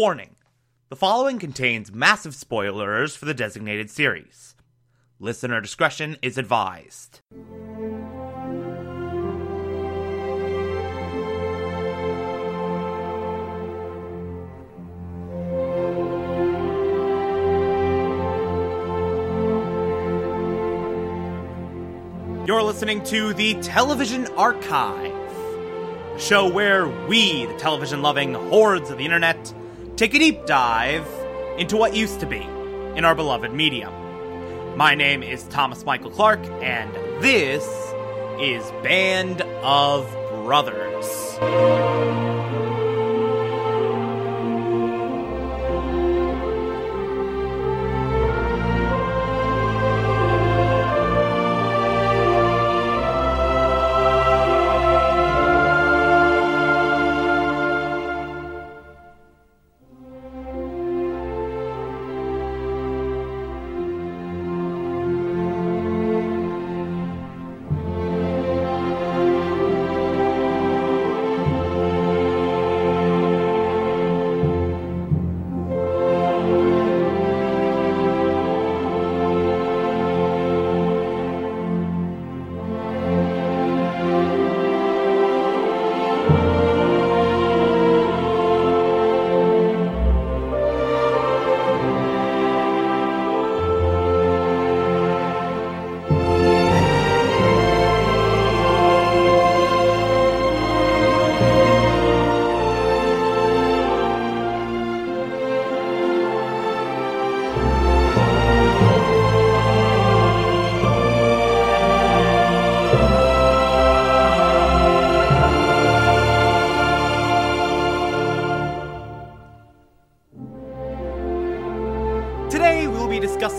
Warning the following contains massive spoilers for the designated series. Listener discretion is advised. You're listening to the Television Archive, the show where we, the television loving hordes of the internet, take a deep dive into what used to be in our beloved medium. My name is Thomas Michael Clark, and this is Band of Brothers.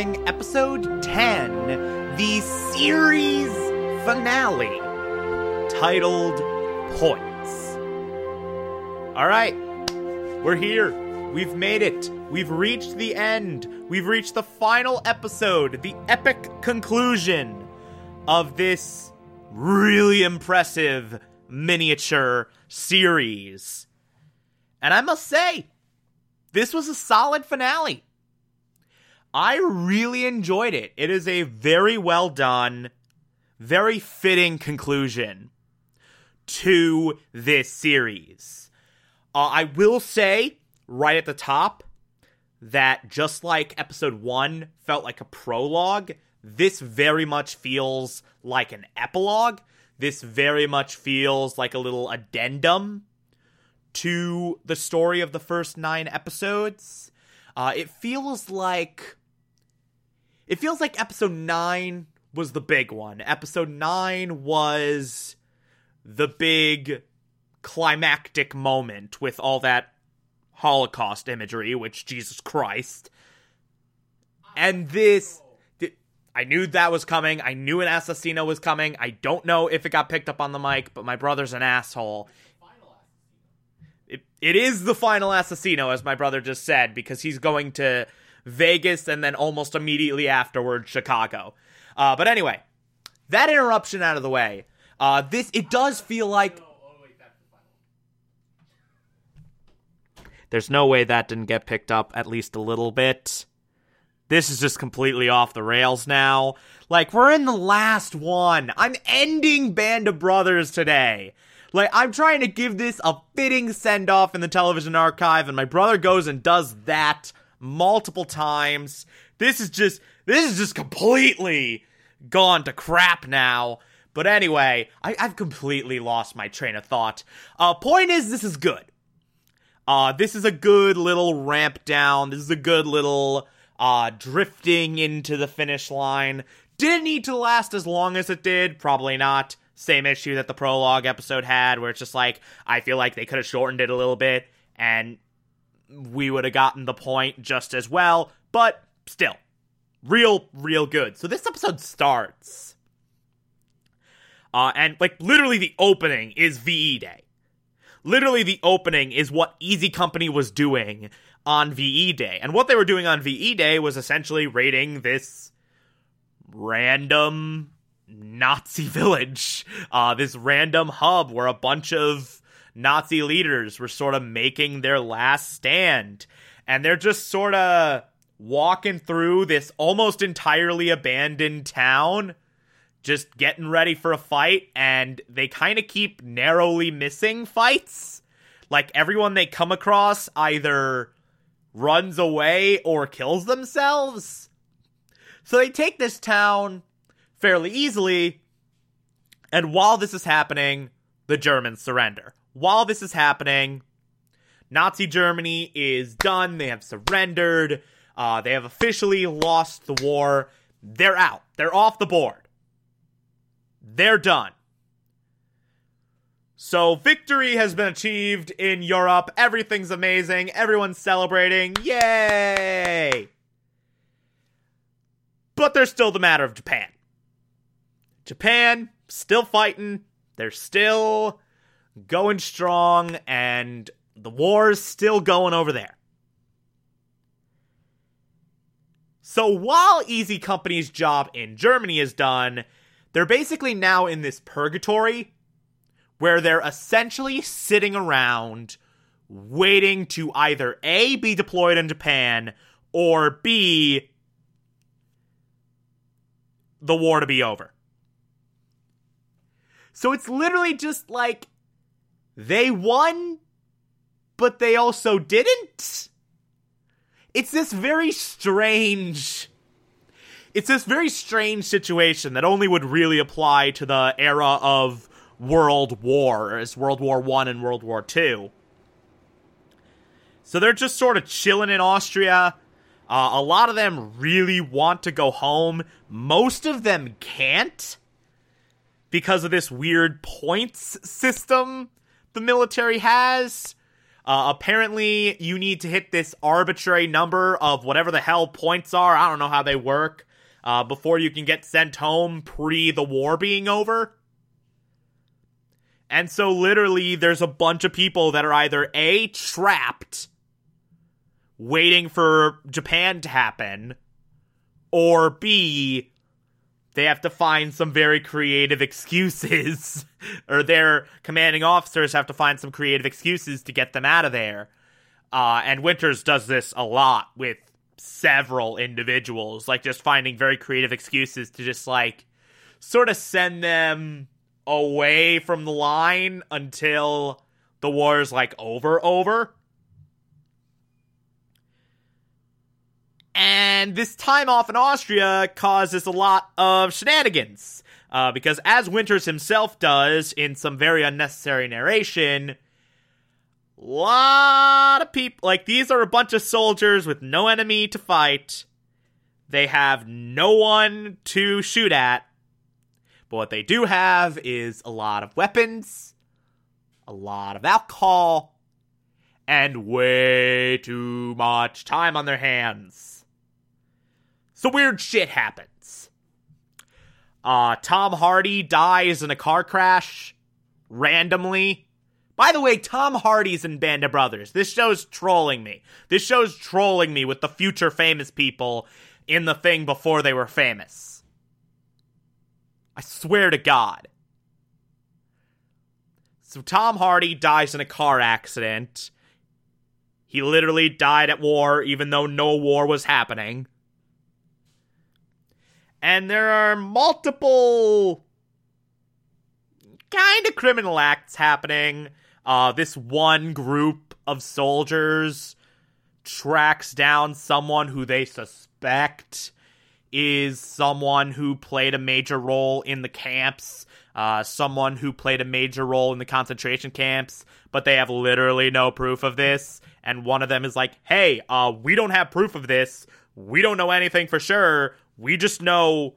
Discussing episode 10, the series finale, titled Points. Alright, we're here. We've made it. We've reached the end. We've reached the final episode, the epic conclusion of this really impressive miniature series. And I must say, this was a solid finale. I really enjoyed it. It is a very well done, very fitting conclusion to this series. Uh, I will say right at the top that just like episode one felt like a prologue, this very much feels like an epilogue. This very much feels like a little addendum to the story of the first nine episodes. Uh, it feels like it feels like episode 9 was the big one. Episode 9 was the big climactic moment with all that Holocaust imagery, which Jesus Christ. And this I knew that was coming. I knew an assassino was coming. I don't know if it got picked up on the mic, but my brother's an asshole. It, it is the final assassino, as my brother just said, because he's going to Vegas, and then almost immediately afterward, Chicago. Uh, but anyway, that interruption out of the way. Uh, this it does feel like. There's no way that didn't get picked up at least a little bit. This is just completely off the rails now. Like, we're in the last one. I'm ending Band of Brothers today. Like, I'm trying to give this a fitting send off in the television archive, and my brother goes and does that multiple times. This is just this is just completely gone to crap now. But anyway, I, have completely lost my train of thought. Uh, point is, this is good. Uh, this is a good little ramp down. This is a good little uh, drifting into the finish line. Didn't need to last as long as it did. Probably not. Same issue that the prologue episode had, where it's just like, I feel like they could have shortened it a little bit and we would have gotten the point just as well, but still, real, real good. So this episode starts. Uh, and like literally the opening is VE Day. Literally the opening is what Easy Company was doing on VE Day. And what they were doing on VE Day was essentially raiding this random Nazi village. Uh, this random hub where a bunch of Nazi leaders were sort of making their last stand. And they're just sort of walking through this almost entirely abandoned town, just getting ready for a fight. And they kind of keep narrowly missing fights. Like everyone they come across either runs away or kills themselves. So they take this town fairly easily. And while this is happening, the Germans surrender. While this is happening, Nazi Germany is done. They have surrendered. Uh, they have officially lost the war. They're out. They're off the board. They're done. So, victory has been achieved in Europe. Everything's amazing. Everyone's celebrating. Yay! But there's still the matter of Japan. Japan, still fighting. They're still going strong, and the war's still going over there. So while Easy Company's job in Germany is done, they're basically now in this purgatory where they're essentially sitting around waiting to either A, be deployed in Japan, or B, the war to be over. So it's literally just like they won, but they also didn't. It's this very strange. It's this very strange situation that only would really apply to the era of World War, as World War One and World War Two. So they're just sort of chilling in Austria. Uh, a lot of them really want to go home. Most of them can't because of this weird points system the military has. Uh, apparently, you need to hit this arbitrary number of whatever the hell points are. I don't know how they work. Uh, before you can get sent home pre the war being over. And so, literally, there's a bunch of people that are either A, trapped, waiting for Japan to happen, or B, they have to find some very creative excuses, or their commanding officers have to find some creative excuses to get them out of there. Uh, and Winters does this a lot with several individuals, like just finding very creative excuses to just like sort of send them away from the line until the war is like over, over. And this time off in Austria causes a lot of shenanigans. Uh, because as Winters himself does in some very unnecessary narration, lot of people like these are a bunch of soldiers with no enemy to fight. They have no one to shoot at. But what they do have is a lot of weapons, a lot of alcohol, and way too much time on their hands. So weird shit happens. Uh, Tom Hardy dies in a car crash randomly. By the way, Tom Hardy's in Band of Brothers. This show's trolling me. This show's trolling me with the future famous people in the thing before they were famous. I swear to God. So Tom Hardy dies in a car accident. He literally died at war, even though no war was happening and there are multiple kind of criminal acts happening. Uh, this one group of soldiers tracks down someone who they suspect is someone who played a major role in the camps, uh, someone who played a major role in the concentration camps, but they have literally no proof of this. And one of them is like, hey, uh, we don't have proof of this. We don't know anything for sure. We just know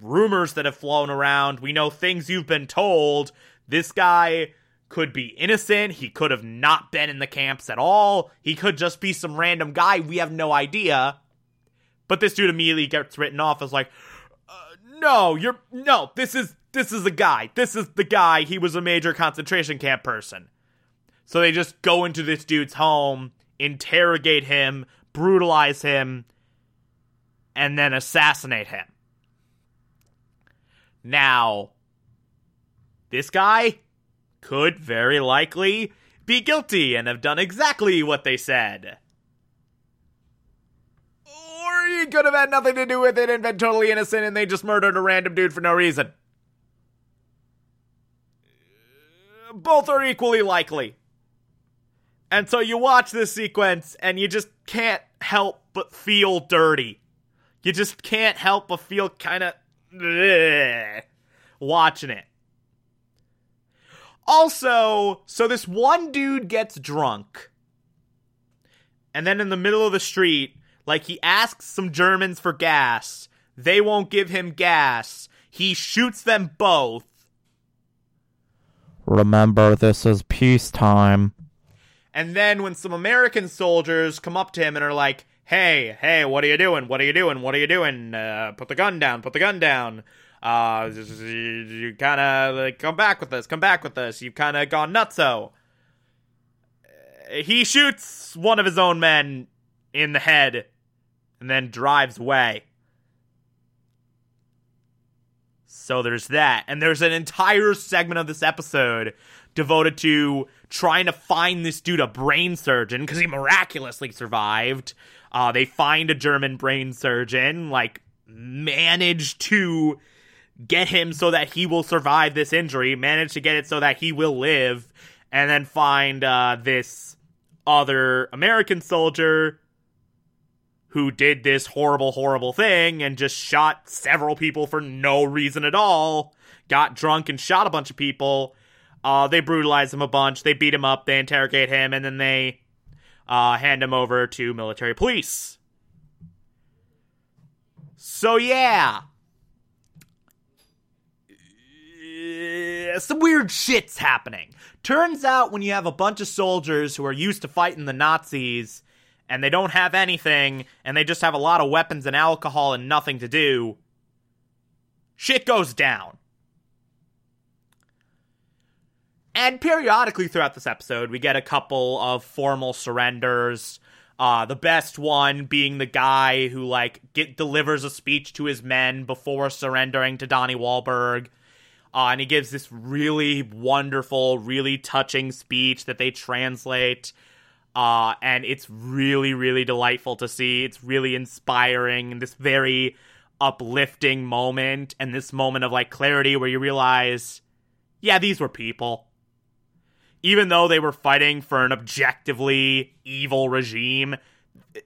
rumors that have flown around. We know things you've been told. This guy could be innocent. He could have not been in the camps at all. He could just be some random guy. We have no idea. But this dude immediately gets written off as like, uh, no, you're no. This is this is the guy. This is the guy. He was a major concentration camp person. So they just go into this dude's home, interrogate him, brutalize him, and then assassinate him. Now, this guy, could very likely be guilty and have done exactly what they said. Or he could have had nothing to do with it and been totally innocent and they just murdered a random dude for no reason. Both are equally likely. And so you watch this sequence and you just can't help but feel dirty. You just can't help but feel kind of watching it. Also, so this one dude gets drunk. And then in the middle of the street, like he asks some Germans for gas. They won't give him gas. He shoots them both. Remember, this is peacetime. And then when some American soldiers come up to him and are like, hey, hey, what are you doing? What are you doing? What are you doing? Uh, put the gun down, put the gun down uh, you kind of like come back with us, come back with us. You've kind of gone nutso. He shoots one of his own men in the head and then drives away. So there's that. And there's an entire segment of this episode devoted to trying to find this dude a brain surgeon because he miraculously survived. Uh, they find a German brain surgeon, like, manage to get him so that he will survive this injury, manage to get it so that he will live, and then find uh, this other American soldier who did this horrible, horrible thing and just shot several people for no reason at all, got drunk and shot a bunch of people. Uh, they brutalize him a bunch, they beat him up, they interrogate him, and then they uh, hand him over to military police. So, yeah, some weird shit's happening. Turns out when you have a bunch of soldiers who are used to fighting the Nazis and they don't have anything and they just have a lot of weapons and alcohol and nothing to do, shit goes down. And periodically throughout this episode, we get a couple of formal surrenders. Uh, the best one being the guy who like get delivers a speech to his men before surrendering to Donnie Wahlberg. Uh, and he gives this really wonderful, really touching speech that they translate. Uh, and it's really, really delightful to see. It's really inspiring. This very uplifting moment, and this moment of like clarity where you realize, yeah, these were people. Even though they were fighting for an objectively evil regime,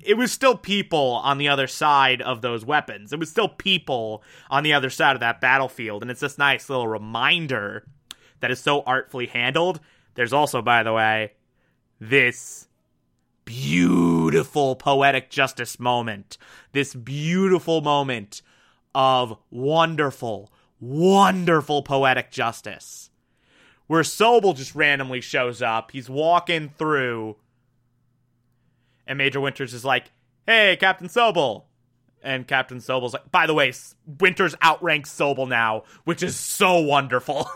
it was still people on the other side of those weapons. It was still people on the other side of that battlefield. And it's this nice little reminder that is so artfully handled. There's also, by the way, this beautiful poetic justice moment. This beautiful moment of wonderful, wonderful poetic justice. Where Sobel just randomly shows up. He's walking through and Major Winters is like, "Hey, Captain Sobel." And Captain Sobel's like, "By the way, Winters outranks Sobel now, which is so wonderful."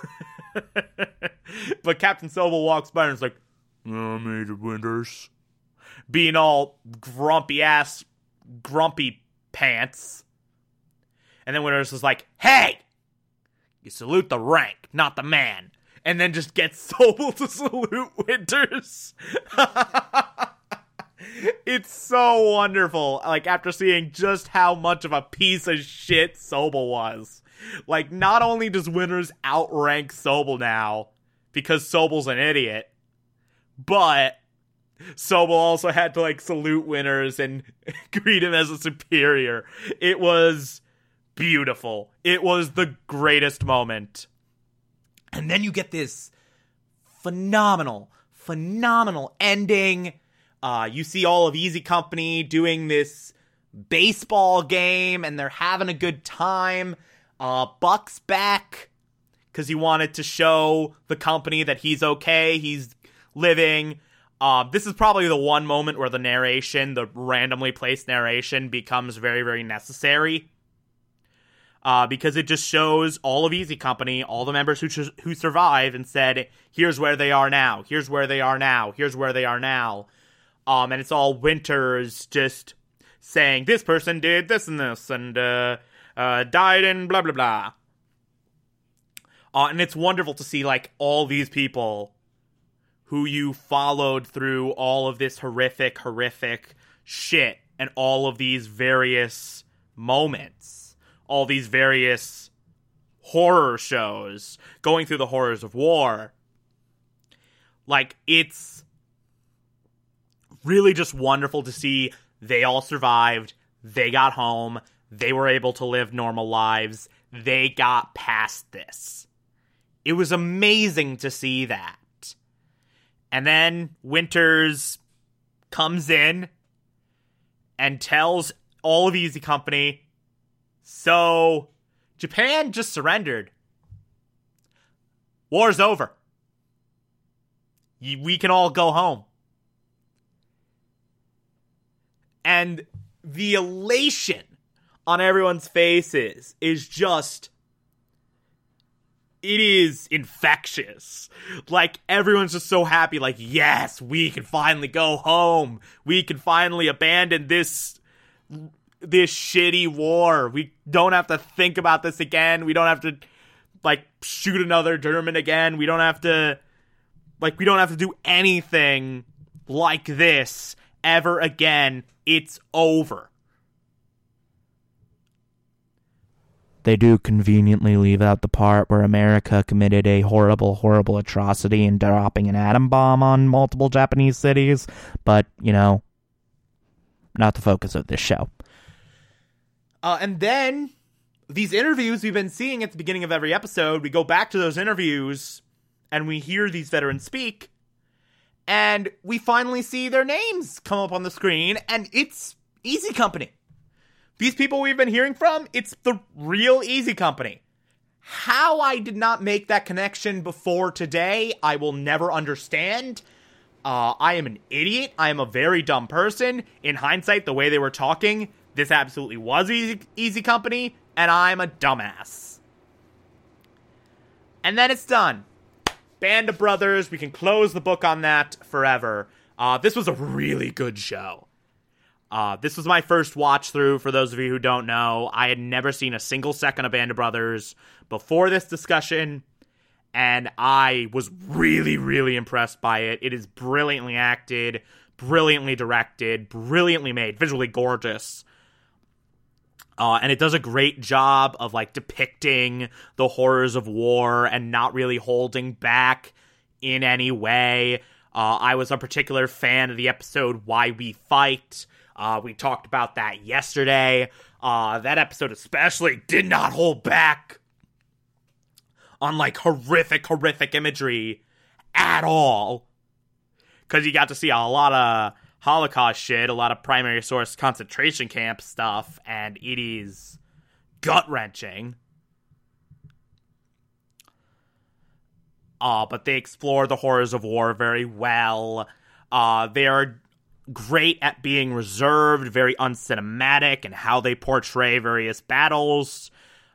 but Captain Sobel walks by and is like, oh, Major Winters," being all grumpy ass, grumpy pants. And then Winters is like, "Hey, you salute the rank, not the man." And then just gets Sobel to salute Winters. it's so wonderful. Like after seeing just how much of a piece of shit Sobel was. Like not only does Winters outrank Sobel now because Sobel's an idiot, but Sobel also had to like salute Winters and greet him as a superior. It was beautiful. It was the greatest moment. And then you get this phenomenal, phenomenal ending uh, you see all of Easy Company doing this baseball game and they're having a good time. Uh, Buck's back because he wanted to show the company that he's okay, he's living. Uh, this is probably the one moment where the narration, the randomly placed narration, becomes very, very necessary. Uh, because it just shows all of Easy Company, all the members who who survived, and said, "Here's where they are now. Here's where they are now. Here's where they are now." Um, and it's all Winters just saying this person did this and this and uh, uh, died in blah blah blah. Uh, and it's wonderful to see like all these people who you followed through all of this horrific, horrific shit and all of these various moments, all these various horror shows, going through the horrors of war. Like, it's really just wonderful to see they all survived, they got home, they were able to live normal lives, they got past this. It was amazing to see that. And then Winters comes in and tells all of Easy Company, so Japan just surrendered. War's over. We can all go home. And the elation on everyone's faces is just it is infectious. Like everyone's just so happy like yes, we can finally go home. We can finally abandon this this shitty war. We don't have to think about this again. We don't have to like shoot another German again. We don't have to like we don't have to do anything like this ever again. It's over. They do conveniently leave out the part where America committed a horrible, horrible atrocity in dropping an atom bomb on multiple Japanese cities, but, you know, not the focus of this show. Uh, and then these interviews we've been seeing at the beginning of every episode, we go back to those interviews and we hear these veterans speak, and we finally see their names come up on the screen, and it's Easy Company. These people we've been hearing from, it's the real Easy Company. How I did not make that connection before today, I will never understand. Uh, I am an idiot. I am a very dumb person. In hindsight, the way they were talking, this absolutely was Easy, easy Company, and I'm a dumbass. And then it's done. Band of Brothers, we can close the book on that forever. Uh, this was a really good show. Uh, this was my first watch through. For those of you who don't know, I had never seen a single second of Band of Brothers before this discussion, and I was really, really impressed by it. It is brilliantly acted, brilliantly directed, brilliantly made, visually gorgeous. Uh, and it does a great job of like depicting the horrors of war and not really holding back in any way. Uh, I was a particular fan of the episode Why We Fight, uh, we talked about that yesterday. Uh, that episode especially did not hold back on like horrific, horrific imagery at all. Because you got to see a lot of Holocaust shit, a lot of primary source concentration camp stuff, and it is gut wrenching. Uh, but they explore the horrors of war very well. Uh, they are great at being reserved, very uncinematic, and how they portray various battles.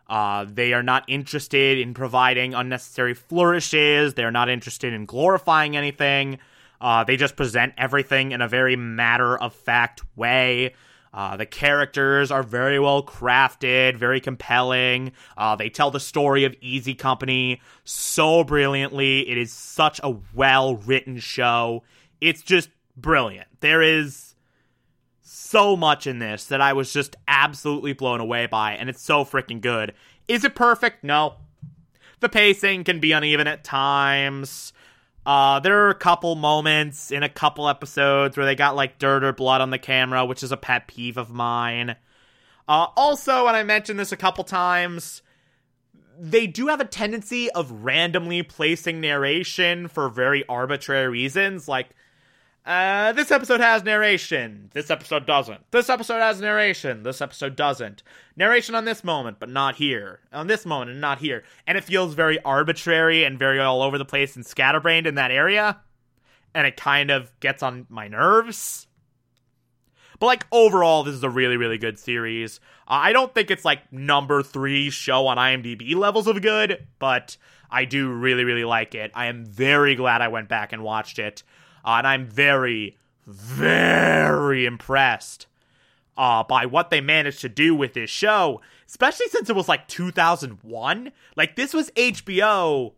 Uh, they are not interested in providing unnecessary flourishes. They're not interested in glorifying anything. Uh, they just present everything in a very matter of fact way. Uh, the characters are very well crafted, very compelling. Uh, they tell the story of Easy Company so brilliantly. It is such a well written show. It's just brilliant. There is so much in this that I was just absolutely blown away by, and it's so freaking good. Is it perfect? No. The pacing can be uneven at times. Uh, there are a couple moments in a couple episodes where they got like dirt or blood on the camera, which is a pet peeve of mine. Uh, also, and I mentioned this a couple times, they do have a tendency of randomly placing narration for very arbitrary reasons. Like, uh, this episode has narration. This episode doesn't. This episode has narration. This episode doesn't. Narration on this moment, but not here. On this moment, and not here. And it feels very arbitrary and very all over the place and scatterbrained in that area. And it kind of gets on my nerves. But, like, overall, this is a really, really good series. Uh, I don't think it's, like, number three show on IMDb levels of good, but I do really, really like it. I am very glad I went back and watched it. Uh, and I'm very, very impressed uh, by what they managed to do with this show, especially since it was like 2001. Like, this was HBO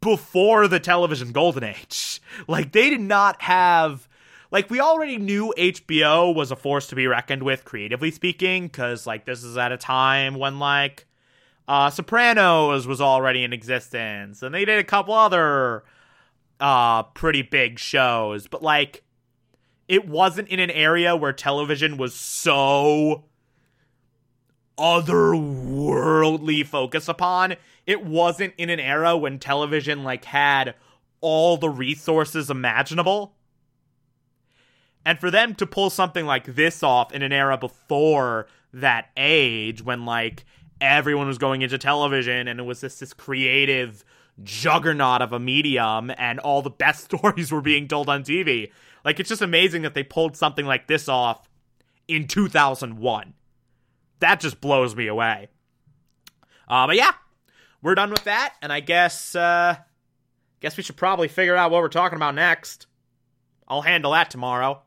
before the television golden age. Like, they did not have. Like, we already knew HBO was a force to be reckoned with, creatively speaking, because, like, this is at a time when, like, uh, Sopranos was already in existence, and they did a couple other uh, pretty big shows, but, like, it wasn't in an area where television was so otherworldly focus upon. It wasn't in an era when television like had all the resources imaginable. And for them to pull something like this off in an era before that age when like everyone was going into television and it was just this creative juggernaut of a medium and all the best stories were being told on TV. Like it's just amazing that they pulled something like this off in 2001. That just blows me away. Uh, but yeah, we're done with that, and I guess uh, guess we should probably figure out what we're talking about next. I'll handle that tomorrow.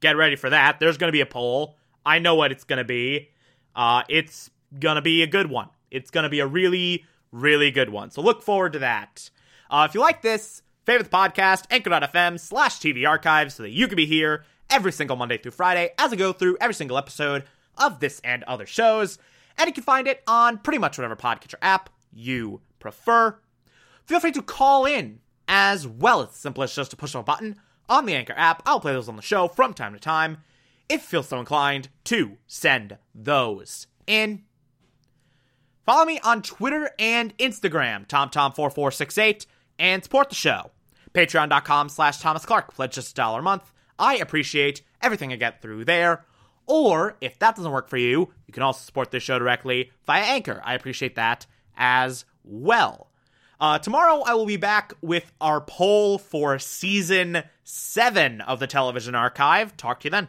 Get ready for that. There's going to be a poll. I know what it's going to be. Uh, it's going to be a good one. It's going to be a really, really good one. So look forward to that. Uh, if you like this, favorite the podcast, anchor.fm slash TV archives so that you can be here every single Monday through Friday as I go through every single episode of this and other shows. And you can find it on pretty much whatever podcatcher app you prefer. Feel free to call in as well. It's simple as just to push a button on the Anchor app. I'll play those on the show from time to time if you feel so inclined to send those in. Follow me on Twitter and Instagram, TomTom4468, and support the show. Patreon.com slash Thomas Clark. Pledge just a dollar a month. I appreciate everything I get through there. Or if that doesn't work for you, you can also support this show directly via Anchor. I appreciate that as well. Uh, tomorrow, I will be back with our poll for season seven of the television archive. Talk to you then.